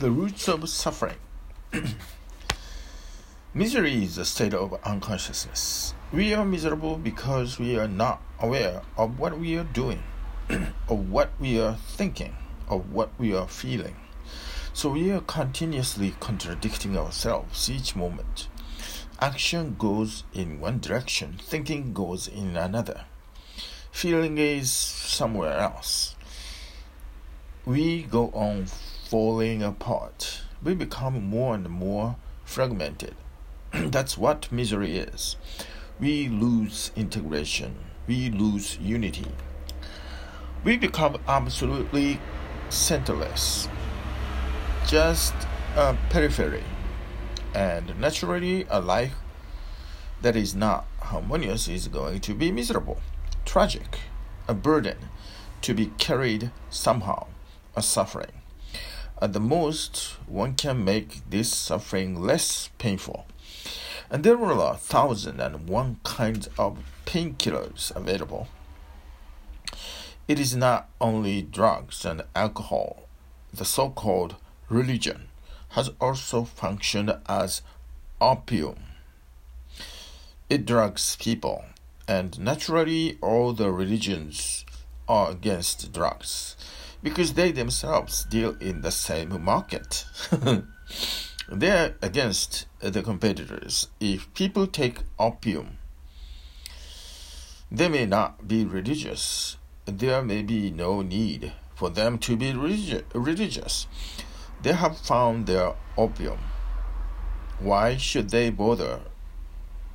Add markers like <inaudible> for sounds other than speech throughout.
The roots of suffering. <clears throat> Misery is a state of unconsciousness. We are miserable because we are not aware of what we are doing, <clears throat> of what we are thinking, of what we are feeling. So we are continuously contradicting ourselves each moment. Action goes in one direction, thinking goes in another. Feeling is somewhere else. We go on falling apart. We become more and more fragmented. <clears throat> That's what misery is. We lose integration. We lose unity. We become absolutely centerless, just a periphery. And naturally, a life that is not harmonious is going to be miserable, tragic, a burden to be carried somehow, a suffering. At the most, one can make this suffering less painful. And there are a thousand and one kinds of painkillers available. It is not only drugs and alcohol. The so called religion has also functioned as opium. It drugs people, and naturally, all the religions are against drugs because they themselves deal in the same market. <laughs> They're against the competitors. If people take opium, they may not be religious. There may be no need for them to be religi- religious. They have found their opium. Why should they bother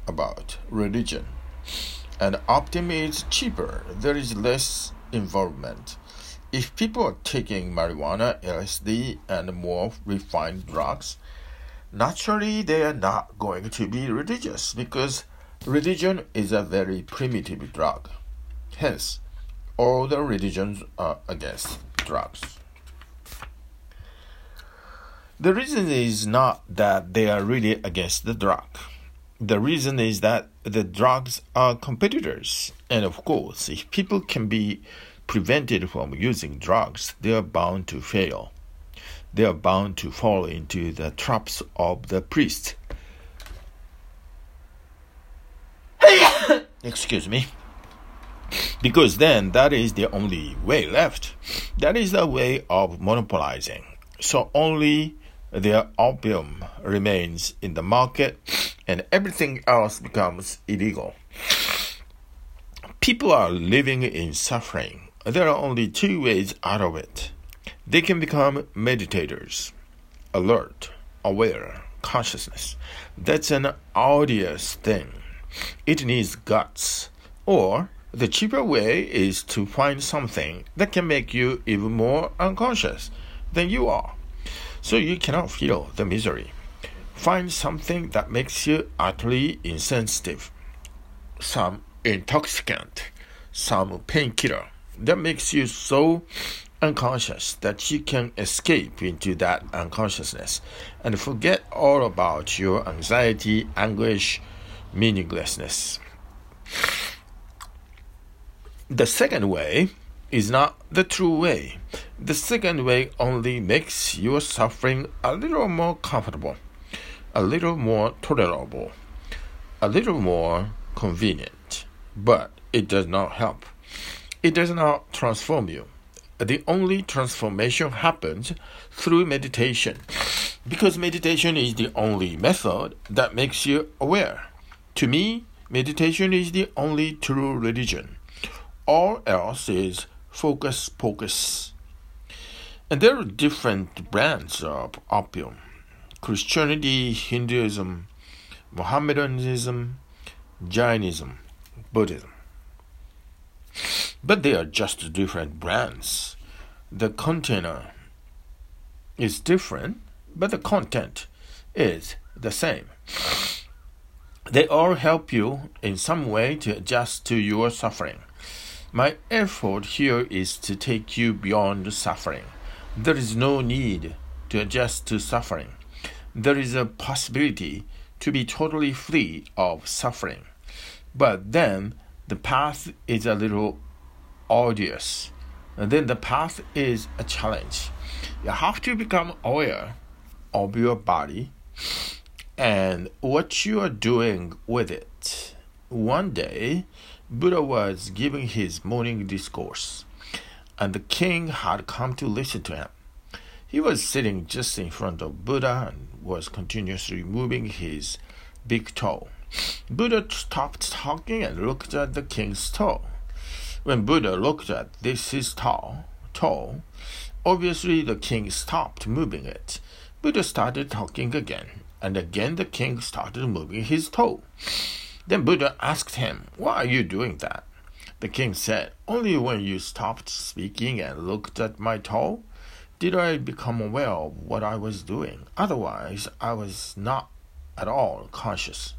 about religion? And opium is cheaper. There is less involvement. If people are taking marijuana, LSD, and more refined drugs, naturally they are not going to be religious because religion is a very primitive drug. Hence, all the religions are against drugs. The reason is not that they are really against the drug. The reason is that the drugs are competitors. And of course, if people can be prevented from using drugs, they are bound to fail they are bound to fall into the traps of the priest. <coughs> Excuse me. Because then that is the only way left. That is the way of monopolizing. So only their opium remains in the market and everything else becomes illegal. People are living in suffering. There are only two ways out of it they can become meditators, alert, aware, consciousness. That's an odious thing. It needs guts. Or the cheaper way is to find something that can make you even more unconscious than you are. So you cannot feel the misery. Find something that makes you utterly insensitive. Some intoxicant, some painkiller that makes you so unconscious that you can escape into that unconsciousness and forget all about your anxiety, anguish, meaninglessness. The second way is not the true way. The second way only makes your suffering a little more comfortable, a little more tolerable, a little more convenient, but it does not help. It does not transform you the only transformation happens through meditation because meditation is the only method that makes you aware. To me, meditation is the only true religion. All else is focus pocus. And there are different brands of opium Christianity, Hinduism, Mohammedanism, Jainism, Buddhism but they are just different brands. The container is different, but the content is the same. They all help you in some way to adjust to your suffering. My effort here is to take you beyond suffering. There is no need to adjust to suffering. There is a possibility to be totally free of suffering. But then the path is a little arduous. And then the path is a challenge. You have to become aware of your body and what you are doing with it. One day, Buddha was giving his morning discourse, and the king had come to listen to him. He was sitting just in front of Buddha and was continuously moving his big toe. Buddha stopped talking and looked at the king's toe. When Buddha looked at this his toe, toe, obviously the king stopped moving it. Buddha started talking again, and again the king started moving his toe. Then Buddha asked him, Why are you doing that? The king said, Only when you stopped speaking and looked at my toe did I become aware of what I was doing. Otherwise, I was not at all conscious.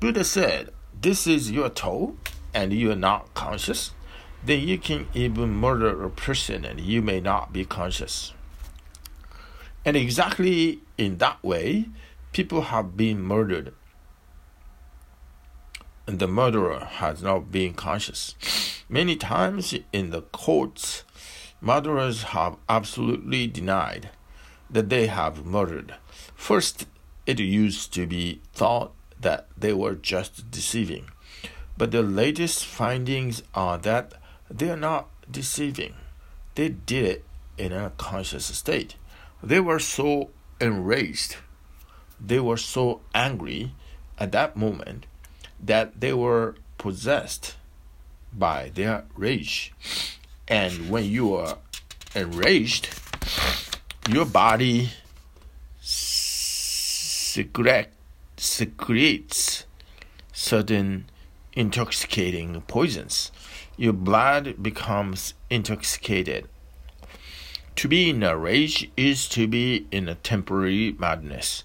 Buddha said, This is your toe, and you are not conscious. Then you can even murder a person and you may not be conscious. And exactly in that way, people have been murdered. And the murderer has not been conscious. Many times in the courts, murderers have absolutely denied that they have murdered. First, it used to be thought that they were just deceiving, but the latest findings are that they are not deceiving. They did it in a conscious state. They were so enraged, they were so angry at that moment that they were possessed by their rage. And when you are enraged, your body secret, secretes certain intoxicating poisons. Your blood becomes intoxicated. To be in a rage is to be in a temporary madness,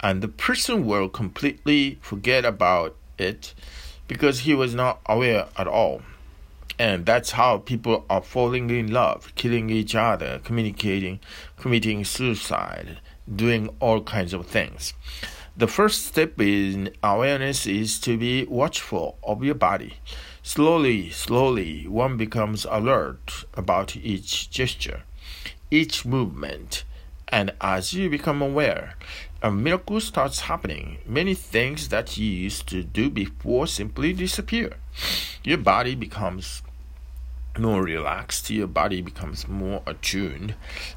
and the person will completely forget about it because he was not aware at all. And that's how people are falling in love, killing each other, communicating, committing suicide, doing all kinds of things. The first step in awareness is to be watchful of your body. Slowly, slowly, one becomes alert about each gesture, each movement, and as you become aware, a miracle starts happening. Many things that you used to do before simply disappear. Your body becomes more relaxed, your body becomes more attuned,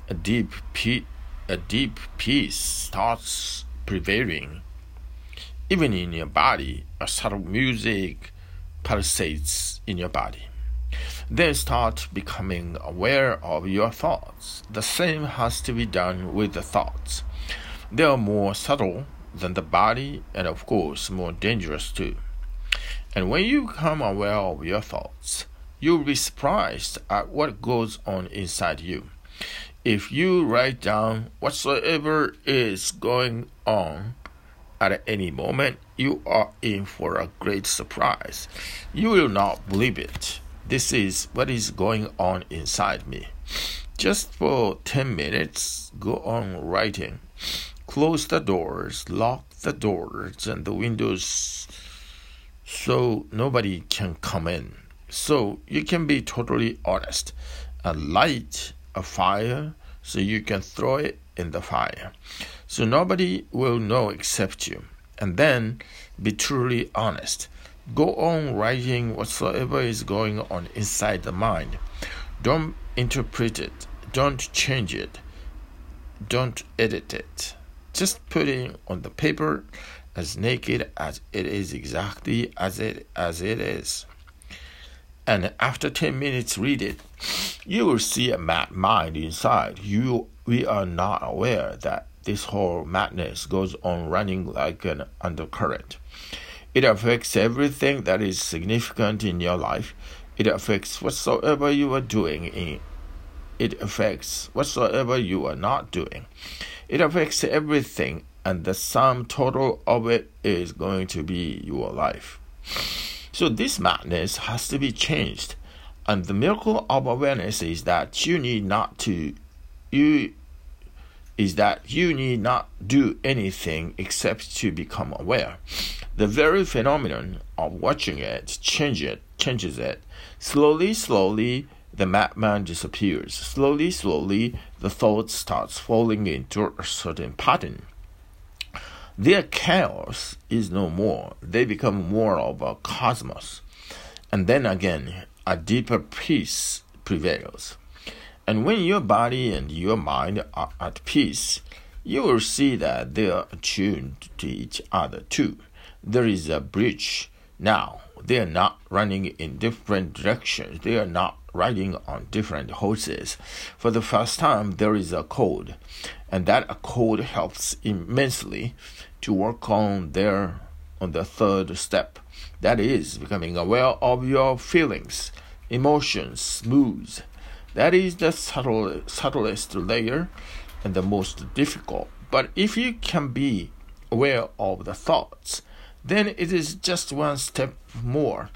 a deep pe- a deep peace starts prevailing. Even in your body, a subtle music pulsates in your body. Then start becoming aware of your thoughts. The same has to be done with the thoughts. They are more subtle than the body and, of course, more dangerous too. And when you become aware of your thoughts, you'll be surprised at what goes on inside you. If you write down whatsoever is going on at any moment, you are in for a great surprise. You will not believe it. This is what is going on inside me. Just for 10 minutes, go on writing. Close the doors, lock the doors and the windows so nobody can come in so you can be totally honest and light a fire so you can throw it in the fire. So nobody will know except you. And then be truly honest. Go on writing whatsoever is going on inside the mind. Don't interpret it. Don't change it. Don't edit it. Just put it on the paper as naked as it is exactly as it as it is and after 10 minutes read it, you will see a mad mind inside. You, we are not aware that this whole madness goes on running like an undercurrent. It affects everything that is significant in your life. It affects whatsoever you are doing in it affects whatsoever you are not doing. It affects everything, and the sum total of it is going to be your life. So this madness has to be changed. And the miracle of awareness is that you need not to you is that you need not do anything except to become aware. The very phenomenon of watching it change it changes it. Slowly, slowly the madman disappears. Slowly, slowly, the thought starts falling into a certain pattern. Their chaos is no more. They become more of a cosmos. And then again, a deeper peace prevails. And when your body and your mind are at peace, you will see that they are attuned to each other too. There is a bridge now. They are not running in different directions. They are not riding on different horses. For the first time, there is a code, and that code helps immensely to work on their on the third step. That is becoming aware of your feelings, emotions, moods. That is the subtle, subtlest layer and the most difficult. But if you can be aware of the thoughts, then it is just one step more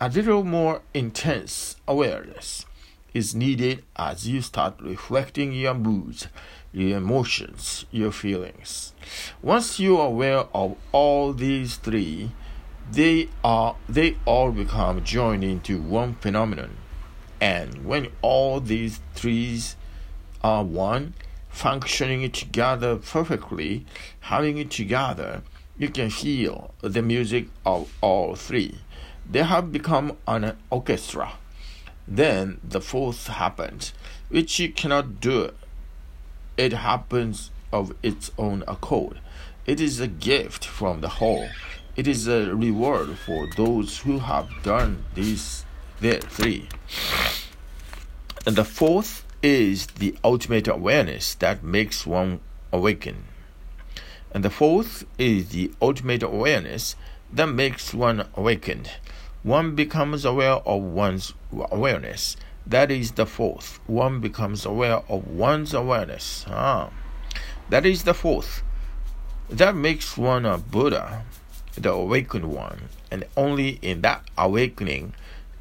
a little more intense awareness is needed as you start reflecting your moods, your emotions, your feelings. Once you are aware of all these three, they are they all become joined into one phenomenon. And when all these three are one, functioning together perfectly, having it together, you can feel the music of all three they have become an orchestra. Then the fourth happens, which you cannot do. It happens of its own accord. It is a gift from the whole. It is a reward for those who have done these three. And the fourth is the ultimate awareness that makes one awaken. And the fourth is the ultimate awareness that makes one awakened one becomes aware of one's awareness. That is the fourth. One becomes aware of one's awareness. Ah, that is the fourth. That makes one a Buddha, the awakened one, and only in that awakening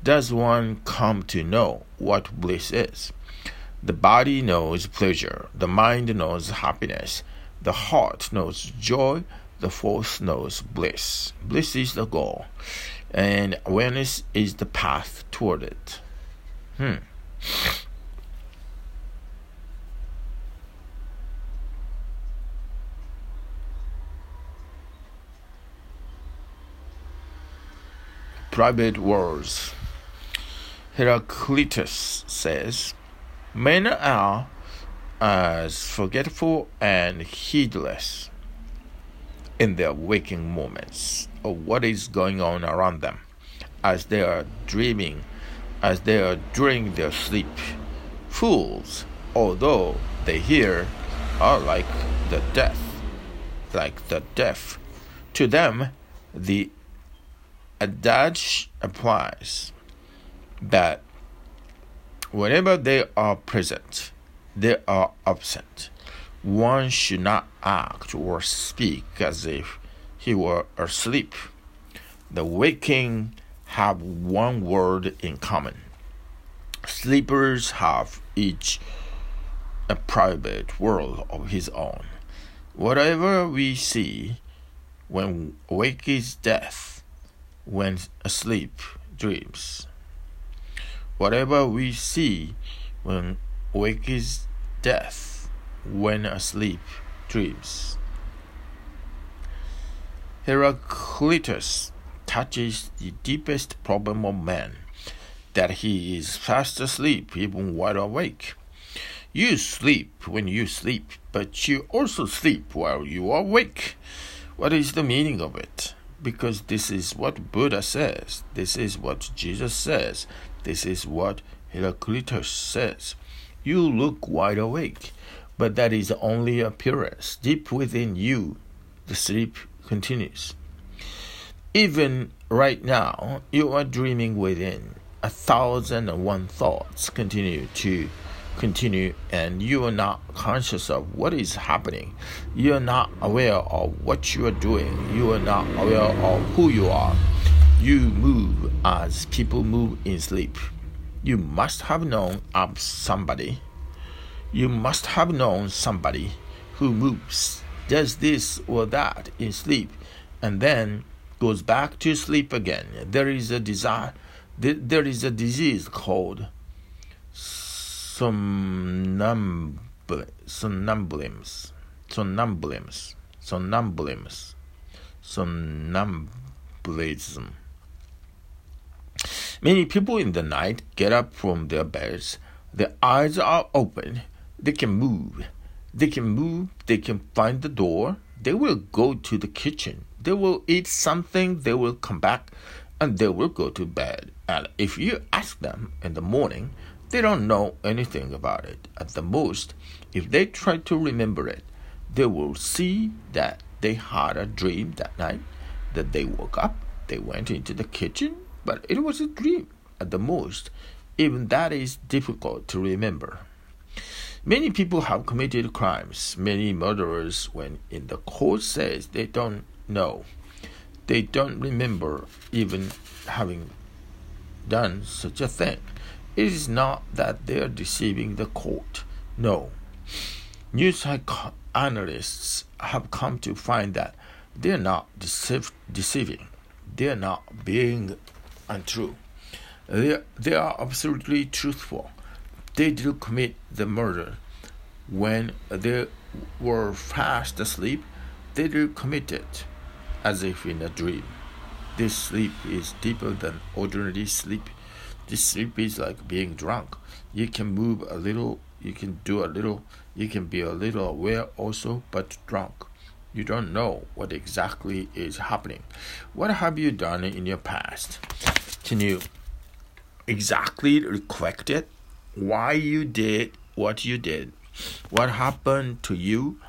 does one come to know what bliss is. The body knows pleasure, the mind knows happiness, the heart knows joy, the fourth knows bliss. Bliss is the goal and awareness is the path toward it. Hmm. Private words. Heraclitus says, Men are as forgetful and heedless in their waking moments of what is going on around them as they are dreaming, as they are during their sleep. Fools, although they hear, are like the deaf, like the deaf. To them, the adage applies that whenever they are present, they are absent. One should not act or speak as if he were asleep. The waking have one word in common. Sleepers have each a private world of his own. Whatever we see when awake is death, when asleep dreams. Whatever we see when awake is death, when asleep dreams. Heraclitus touches the deepest problem of man that he is fast asleep even wide awake. You sleep when you sleep, but you also sleep while you are awake. What is the meaning of it? Because this is what Buddha says, this is what Jesus says, this is what Heraclitus says. You look wide awake, but that is only appearance. Deep within you, the sleep continues. Even right now, you are dreaming within. A thousand and one thoughts continue to continue, and you are not conscious of what is happening. You are not aware of what you are doing. You are not aware of who you are. You move as people move in sleep. You must have known of somebody. You must have known somebody who moves does this or that in sleep and then goes back to sleep again. There is a desire, there is a disease called somnambul- somnambulism, somnambulism, somnambulism, somnambulism. Many people in the night get up from their beds. Their eyes are open. They can move. They can move. They can find the door. They will go to the kitchen. They will eat something. They will come back and they will go to bed. And if you ask them in the morning, they don't know anything about it. At the most, if they try to remember it, they will see that they had a dream that night, that they woke up, they went into the kitchen, but it was a dream at the most. Even that is difficult to remember. Many people have committed crimes. Many murderers, when in the court says they don't know, they don't remember even having done such a thing. It is not that they are deceiving the court. No. New psychoanalysts have come to find that they are not deceive, deceiving. They are not being untrue. They, they are absolutely truthful. They did commit the murder. When they were fast asleep, they did commit it as if in a dream. This sleep is deeper than ordinary sleep. This sleep is like being drunk. You can move a little, you can do a little, you can be a little aware also, but drunk. You don't know what exactly is happening. What have you done in your past? Can you exactly recollect it? Why you did what you did? What happened to you?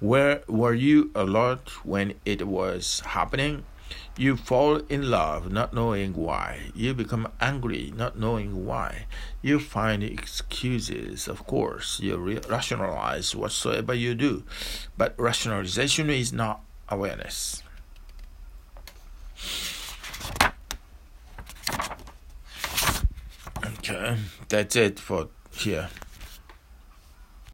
Where were you alert when it was happening? You fall in love not knowing why. You become angry not knowing why. You find excuses, of course. You re- rationalize whatsoever you do. But rationalization is not awareness. Okay, that's it for here.